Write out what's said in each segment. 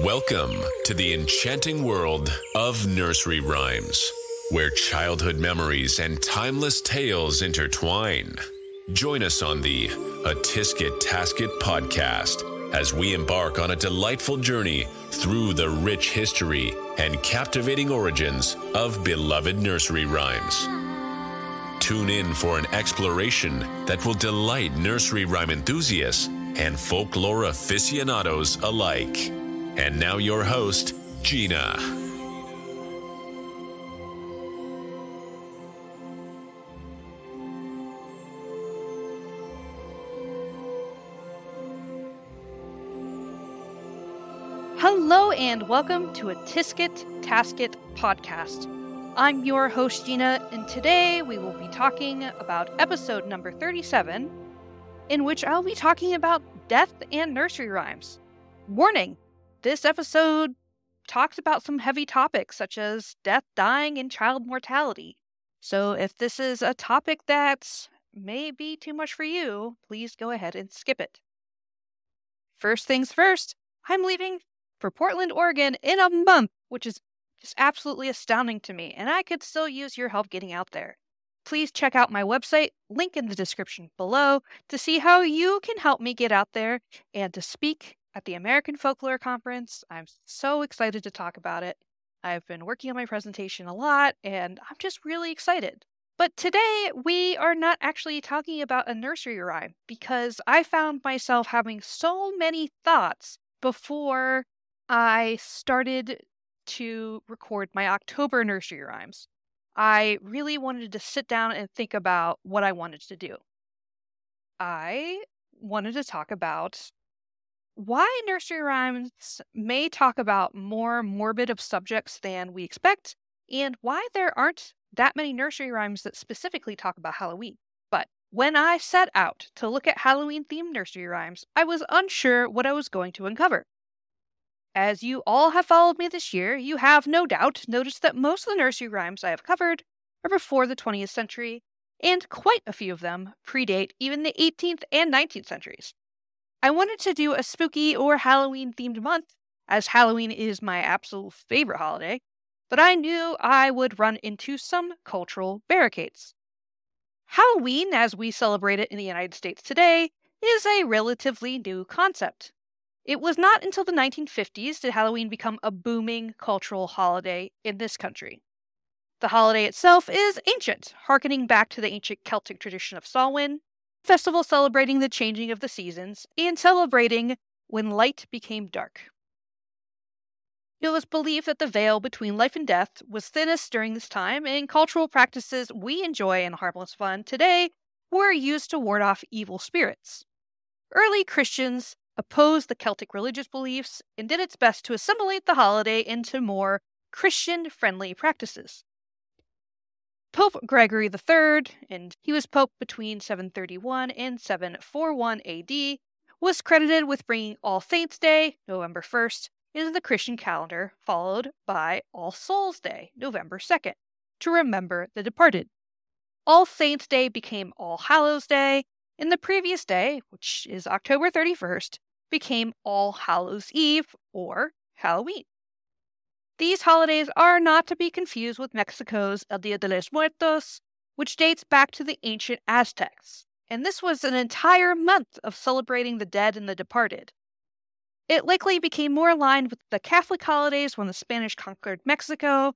Welcome to the enchanting world of nursery rhymes, where childhood memories and timeless tales intertwine. Join us on the A Tisket Tasket podcast as we embark on a delightful journey through the rich history and captivating origins of beloved nursery rhymes. Tune in for an exploration that will delight nursery rhyme enthusiasts and folklore aficionados alike. And now, your host, Gina. Hello and welcome to a Tisket Tasket podcast. I'm your host Gina, and today we will be talking about episode number 37, in which I'll be talking about death and nursery rhymes. Warning this episode talks about some heavy topics such as death, dying, and child mortality. So if this is a topic that may be too much for you, please go ahead and skip it. First things first, I'm leaving for Portland, Oregon in a month, which is just absolutely astounding to me, and I could still use your help getting out there. Please check out my website, link in the description below, to see how you can help me get out there and to speak at the American Folklore Conference. I'm so excited to talk about it. I've been working on my presentation a lot, and I'm just really excited. But today, we are not actually talking about a nursery rhyme because I found myself having so many thoughts before I started to record my October nursery rhymes. I really wanted to sit down and think about what I wanted to do. I wanted to talk about why nursery rhymes may talk about more morbid of subjects than we expect, and why there aren't that many nursery rhymes that specifically talk about Halloween. But when I set out to look at Halloween themed nursery rhymes, I was unsure what I was going to uncover. As you all have followed me this year, you have no doubt noticed that most of the nursery rhymes I have covered are before the 20th century, and quite a few of them predate even the 18th and 19th centuries. I wanted to do a spooky or Halloween themed month, as Halloween is my absolute favorite holiday, but I knew I would run into some cultural barricades. Halloween, as we celebrate it in the United States today, is a relatively new concept. It was not until the 1950s did Halloween become a booming cultural holiday in this country. The holiday itself is ancient, harkening back to the ancient Celtic tradition of Samhain, festival celebrating the changing of the seasons and celebrating when light became dark. It was believed that the veil between life and death was thinnest during this time, and cultural practices we enjoy in harmless fun today were used to ward off evil spirits. Early Christians opposed the Celtic religious beliefs, and did its best to assimilate the holiday into more Christian friendly practices. Pope Gregory III, and he was pope between 731 and 741 AD, was credited with bringing All Saints' Day, November 1st, into the Christian calendar, followed by All Souls' Day, November 2nd, to remember the departed. All Saints' Day became All Hallows' Day, and the previous day, which is October 31st, became All Hallows Eve or Halloween. These holidays are not to be confused with Mexico's El Dia de los Muertos, which dates back to the ancient Aztecs, and this was an entire month of celebrating the dead and the departed. It likely became more aligned with the Catholic holidays when the Spanish conquered Mexico,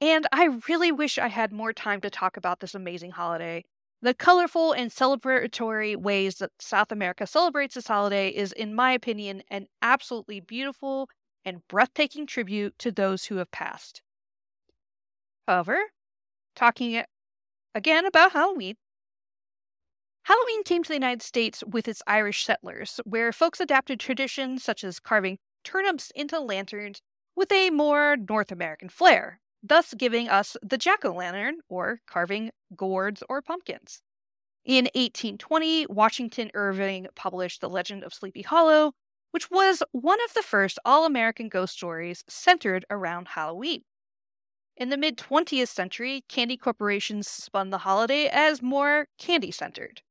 and I really wish I had more time to talk about this amazing holiday the colorful and celebratory ways that South America celebrates this holiday is, in my opinion, an absolutely beautiful and breathtaking tribute to those who have passed. However, talking again about Halloween, Halloween came to the United States with its Irish settlers, where folks adapted traditions such as carving turnips into lanterns with a more North American flair thus giving us the jack o' lantern or carving gourds or pumpkins. In 1820, Washington Irving published The Legend of Sleepy Hollow, which was one of the first all American ghost stories centered around Halloween. In the mid 20th century, candy corporations spun the holiday as more candy centered.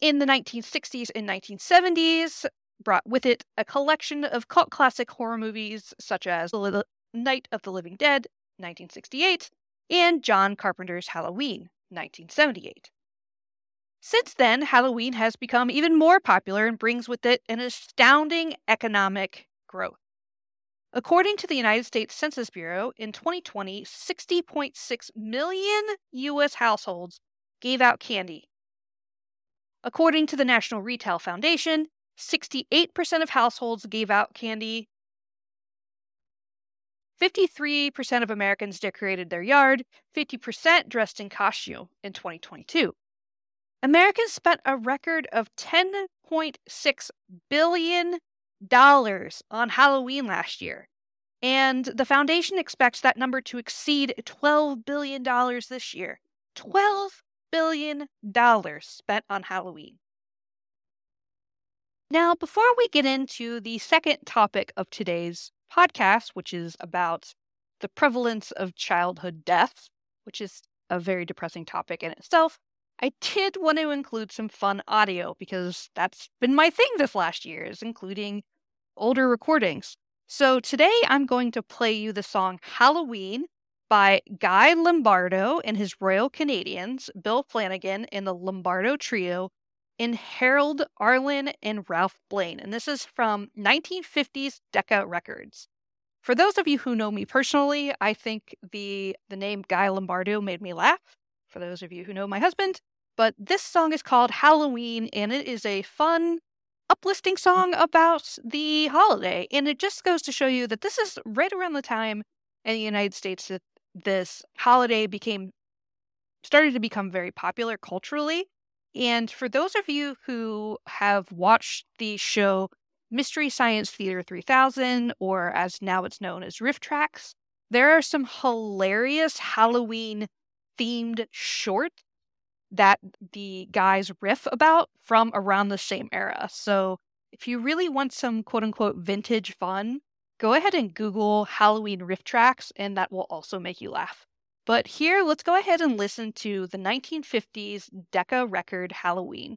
In the 1960s and 1970s, brought with it a collection of cult classic horror movies such as The Night of the Living Dead, 1968, and John Carpenter's Halloween, 1978. Since then, Halloween has become even more popular and brings with it an astounding economic growth. According to the United States Census Bureau, in 2020, 60.6 million U.S. households gave out candy. According to the National Retail Foundation, 68% of households gave out candy. 53% of Americans decorated their yard, 50% dressed in costume in 2022. Americans spent a record of $10.6 billion on Halloween last year. And the foundation expects that number to exceed $12 billion this year. $12 billion spent on Halloween. Now, before we get into the second topic of today's podcast, which is about the prevalence of childhood death, which is a very depressing topic in itself, I did want to include some fun audio because that's been my thing this last year, is including older recordings. So today I'm going to play you the song Halloween by Guy Lombardo and his Royal Canadians, Bill Flanagan and the Lombardo Trio, and Harold Arlen and Ralph Blane. And this is from 1950s Decca Records. For those of you who know me personally, I think the the name Guy Lombardo made me laugh. For those of you who know my husband, but this song is called Halloween, and it is a fun, uplifting song about the holiday. And it just goes to show you that this is right around the time in the United States that this holiday became started to become very popular culturally. And for those of you who have watched the show Mystery Science Theater 3000, or as now it's known as RiffTrax, there are some hilarious Halloween themed short that the guys riff about from around the same era. So if you really want some quote unquote vintage fun, go ahead and Google Halloween RiffTrax, and that will also make you laugh. But here, let's go ahead and listen to the 1950s Decca record Halloween.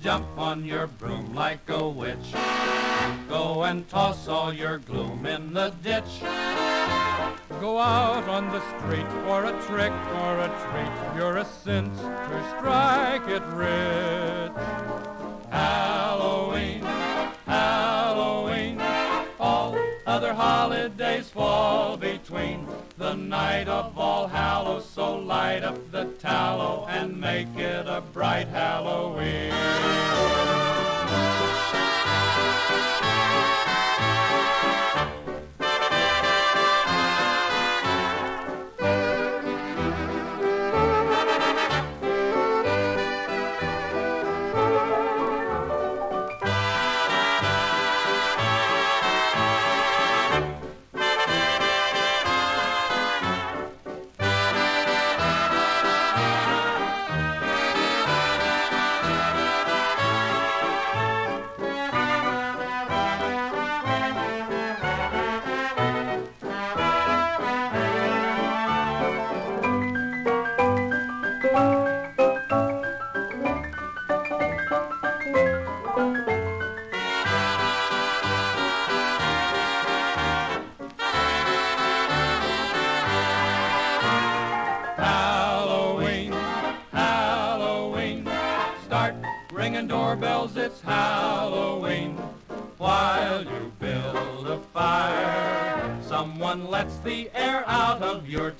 Jump on your broom like a witch. Go and toss all your gloom in the ditch. Go out on the street for a trick or a treat. You're a cinch to strike it rich. Halloween. Holidays fall between the night of All Hallows. So light up the tallow and make it a bright Halloween.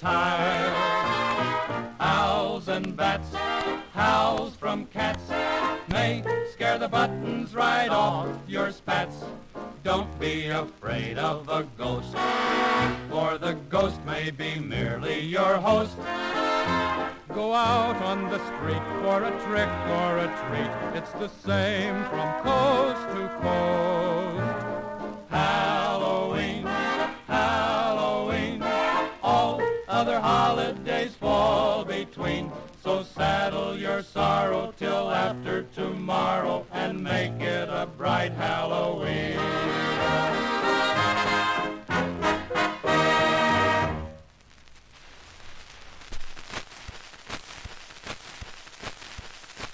Out of. Owls and bats howls from cats may scare the buttons right off your spats. Don't be afraid of a ghost, for the ghost may be merely your host. Go out on the street for a trick or a treat. It's the same from coast to coast. Other holidays fall between. So saddle your sorrow till after tomorrow and make it a bright Halloween.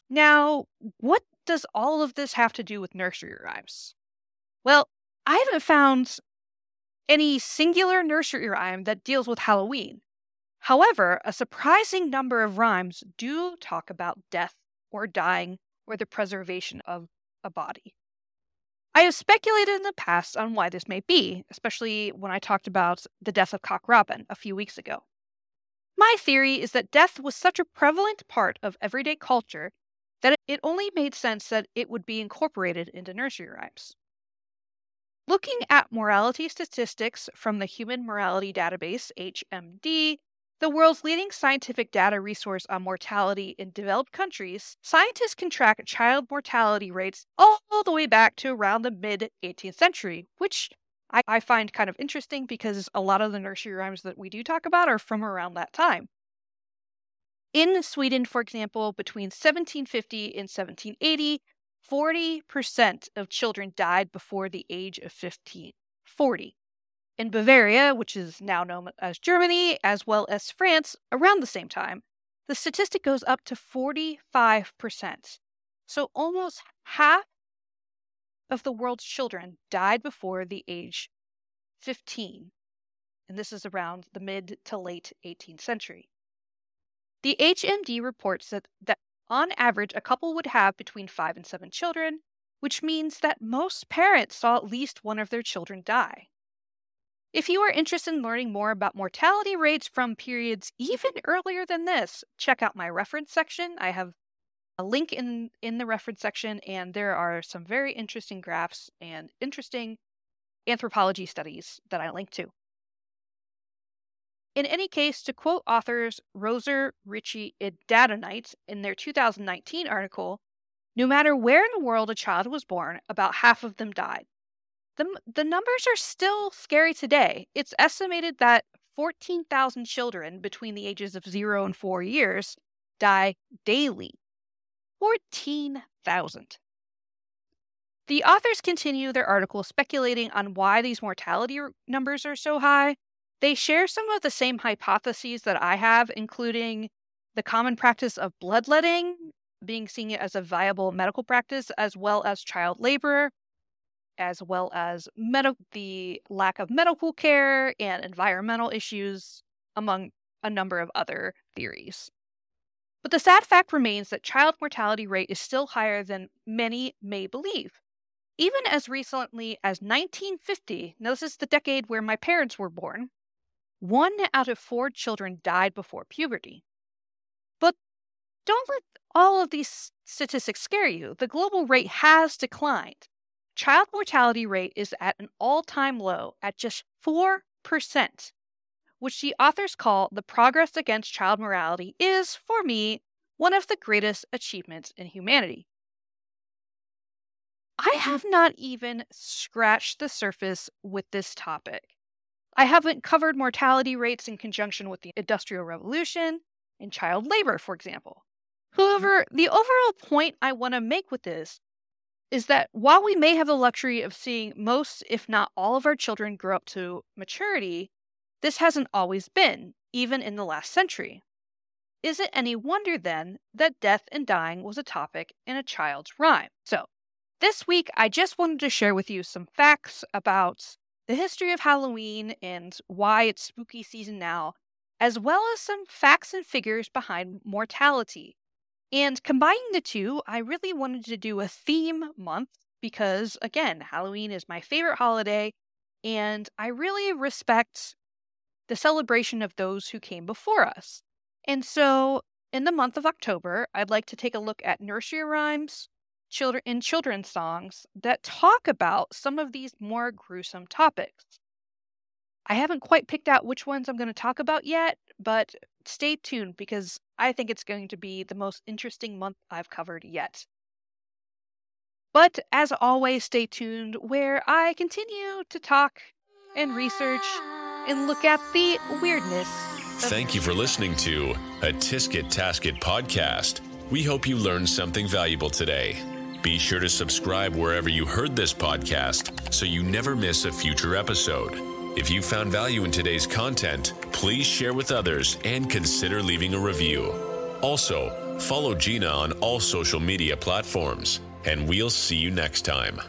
Now, what does all of this have to do with nursery rhymes? Well, I haven't found any singular nursery rhyme that deals with Halloween. However, a surprising number of rhymes do talk about death or dying or the preservation of a body. I have speculated in the past on why this may be, especially when I talked about the death of Cock Robin a few weeks ago. My theory is that death was such a prevalent part of everyday culture that it only made sense that it would be incorporated into nursery rhymes. Looking at morality statistics from the Human Morality Database, HMD, the world's leading scientific data resource on mortality in developed countries, scientists can track child mortality rates all the way back to around the mid 18th century, which I, I, find kind of interesting because a lot of the nursery rhymes that we do talk about are from around that time. In Sweden, for example, between 1750 and 1780, 40% of children died before the age of 15. 40. In Bavaria, which is now known as Germany, as well as France, around the same time, the statistic goes up to 45%. So almost half of the world's children died before the age 15. And this is around the mid to late 18th century. The HMD reports that, that on average, a couple would have between five and seven children, which means that most parents saw at least one of their children die. If you are interested in learning more about mortality rates from periods even earlier than this, check out my reference section. I have a link in, in the reference section, and there are some very interesting graphs and interesting anthropology studies that I link to. In any case, to quote authors Roser, Ritchie, and Dadonaite in their 2019 article, no matter where in the world a child was born, about half of them died. The, the numbers are still scary today. It's estimated that 14,000 children between the ages of 0 and 4 years die daily. 14,000. The authors continue their article speculating on why these mortality numbers are so high, they share some of the same hypotheses that I have, including the common practice of bloodletting being seen as a viable medical practice, as well as child labor, as well as med- the lack of medical care and environmental issues, among a number of other theories. But the sad fact remains that child mortality rate is still higher than many may believe. Even as recently as 1950, now this is the decade where my parents were born, one out of four children died before puberty. But don't let all of these statistics scare you. The global rate has declined. Child mortality rate is at an all time low at just 4%, which the authors call the progress against child mortality is, for me, one of the greatest achievements in humanity. I mm-hmm. have not even scratched the surface with this topic. I haven't covered mortality rates in conjunction with the Industrial Revolution and child labor, for example. Mm-hmm. However, the overall point I want to make with this is that while we may have the luxury of seeing most, if not all, of our children grow up to maturity, this hasn't always been, even in the last century. Is it any wonder then that death and dying was a topic in a child's rhyme? So, this week I just wanted to share with you some facts about the history of Halloween and why it's spooky season now, as well as some facts and figures behind mortality. And combining the two, I really wanted to do a theme month because, again, Halloween is my favorite holiday, and I really respect the celebration of those who came before us. And so, in the month of October, I'd like to take a look at nursery rhymes children in children's songs that talk about some of these more gruesome topics. I haven't quite picked out which ones I'm going to talk about yet, but stay tuned because I think it's going to be the most interesting month I've covered yet. But as always, stay tuned where I continue to talk and research and look at the weirdness. Thank you for listening to a Tisket Tasket podcast. We hope you learned something valuable today. Be sure to subscribe wherever you heard this podcast so you never miss a future episode. If you found value in today's content, please share with others and consider leaving a review. Also, follow Gina on all social media platforms, and we'll see you next time.